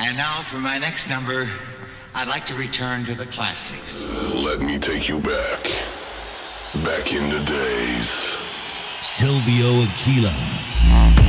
And now for my next number, I'd like to return to the classics. Let me take you back. Back in the days. Silvio Aquila.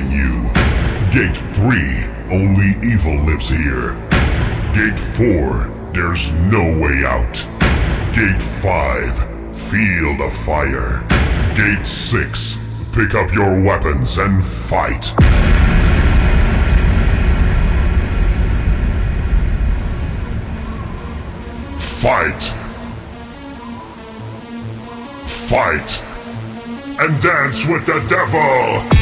You. Gate 3. Only evil lives here. Gate 4. There's no way out. Gate 5. Field of fire. Gate 6. Pick up your weapons and fight. Fight. Fight. And dance with the devil.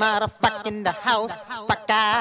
motherfucking the house, fuck out.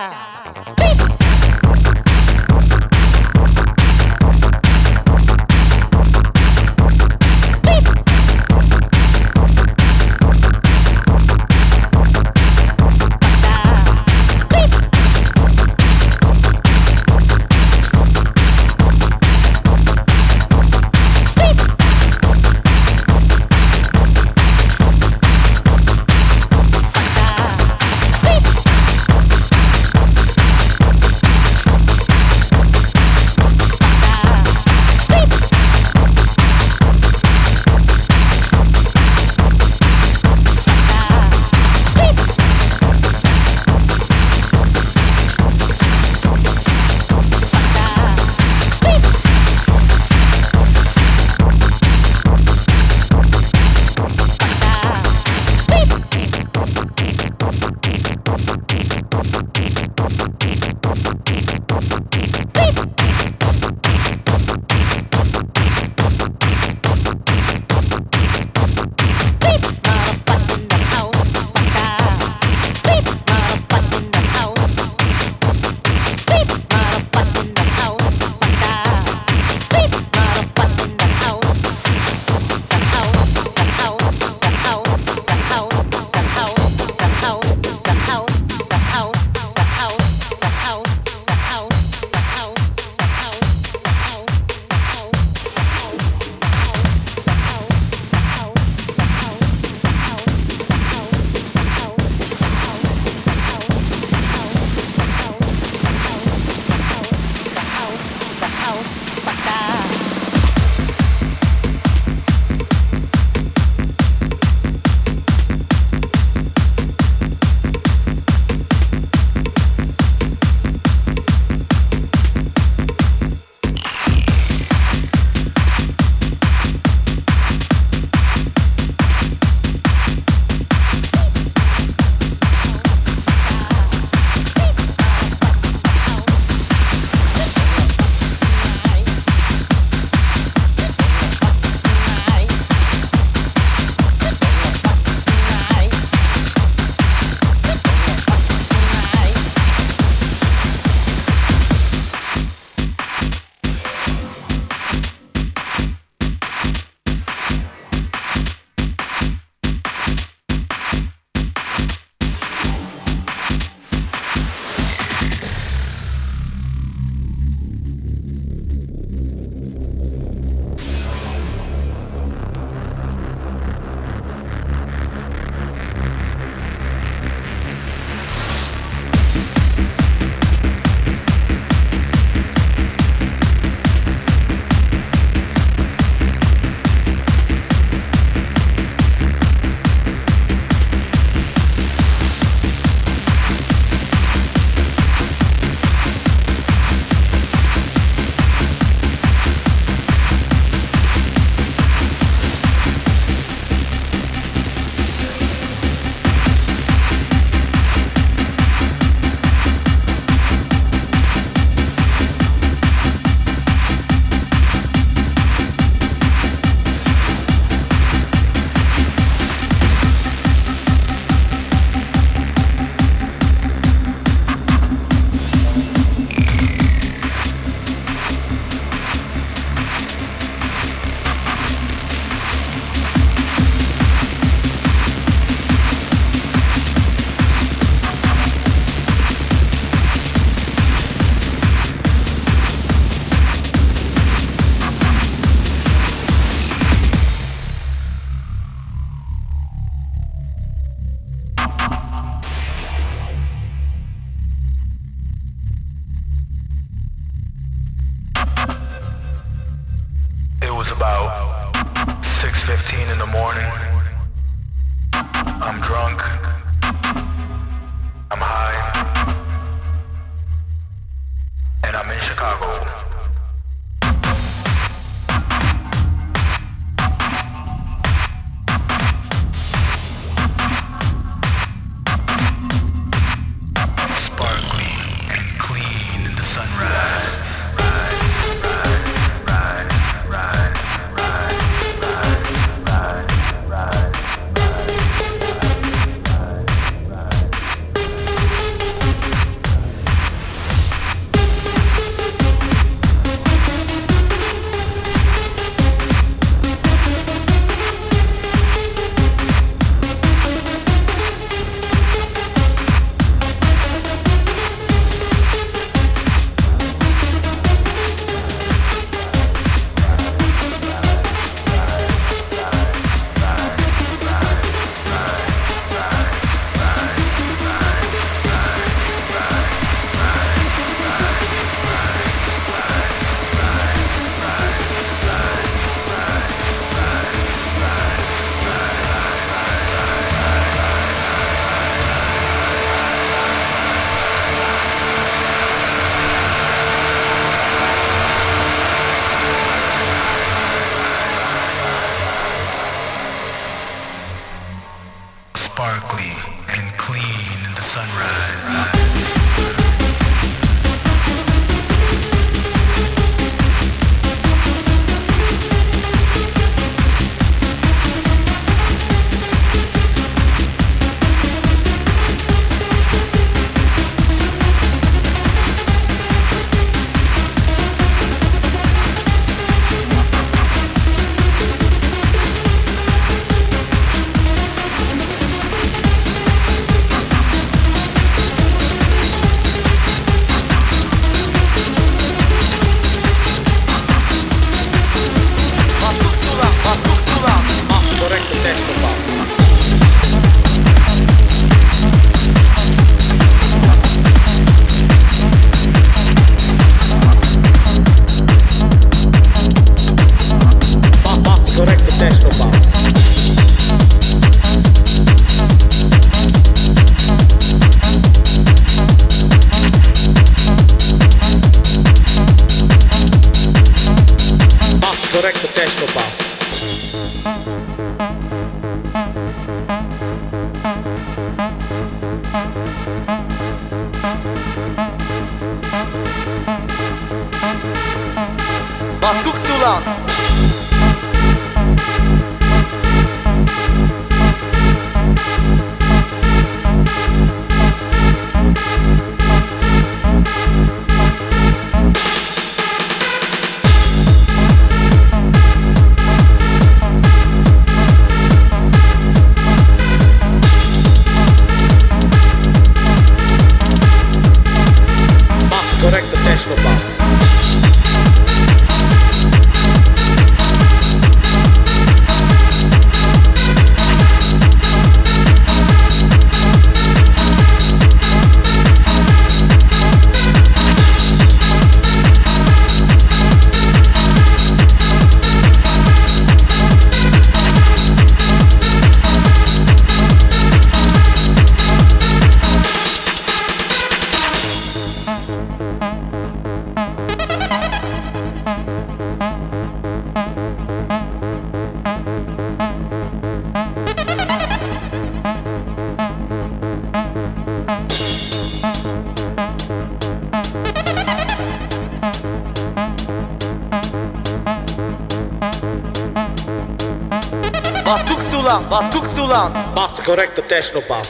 décimo passo.